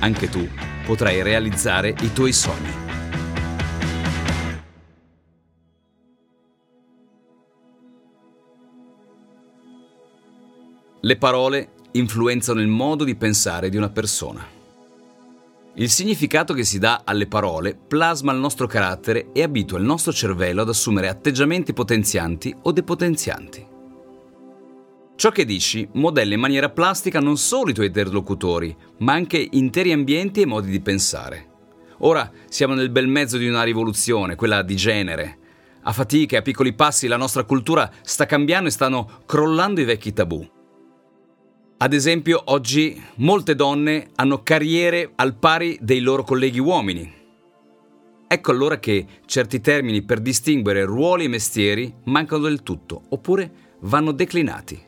anche tu potrai realizzare i tuoi sogni. Le parole influenzano il modo di pensare di una persona. Il significato che si dà alle parole plasma il nostro carattere e abitua il nostro cervello ad assumere atteggiamenti potenzianti o depotenzianti. Ciò che dici modella in maniera plastica non solo i tuoi interlocutori, ma anche interi ambienti e modi di pensare. Ora siamo nel bel mezzo di una rivoluzione, quella di genere. A fatica e a piccoli passi la nostra cultura sta cambiando e stanno crollando i vecchi tabù. Ad esempio, oggi molte donne hanno carriere al pari dei loro colleghi uomini. Ecco allora che certi termini per distinguere ruoli e mestieri mancano del tutto, oppure vanno declinati.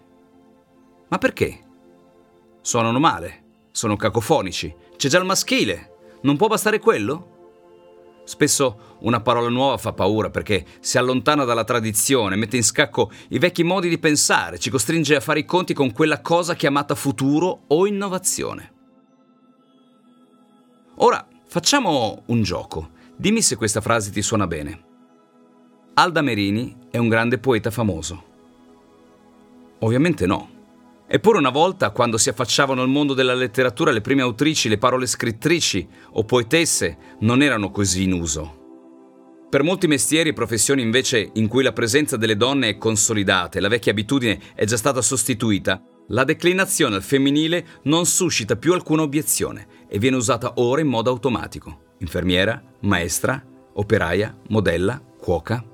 Ma perché? Suonano male, sono cacofonici, c'è già il maschile, non può bastare quello? Spesso una parola nuova fa paura perché si allontana dalla tradizione, mette in scacco i vecchi modi di pensare, ci costringe a fare i conti con quella cosa chiamata futuro o innovazione. Ora facciamo un gioco. Dimmi se questa frase ti suona bene. Alda Merini è un grande poeta famoso. Ovviamente no. Eppure una volta, quando si affacciavano al mondo della letteratura, le prime autrici, le parole scrittrici o poetesse non erano così in uso. Per molti mestieri e professioni invece in cui la presenza delle donne è consolidata e la vecchia abitudine è già stata sostituita, la declinazione al femminile non suscita più alcuna obiezione e viene usata ora in modo automatico. Infermiera, maestra, operaia, modella, cuoca.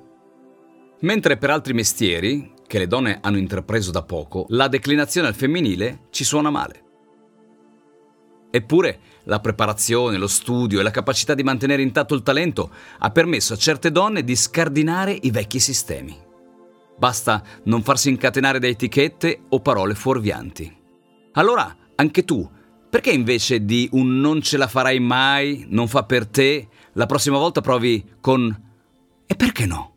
Mentre per altri mestieri, che le donne hanno intrapreso da poco, la declinazione al femminile ci suona male. Eppure la preparazione, lo studio e la capacità di mantenere intatto il talento ha permesso a certe donne di scardinare i vecchi sistemi. Basta non farsi incatenare da etichette o parole fuorvianti. Allora, anche tu, perché invece di un non ce la farai mai, non fa per te, la prossima volta provi con e perché no?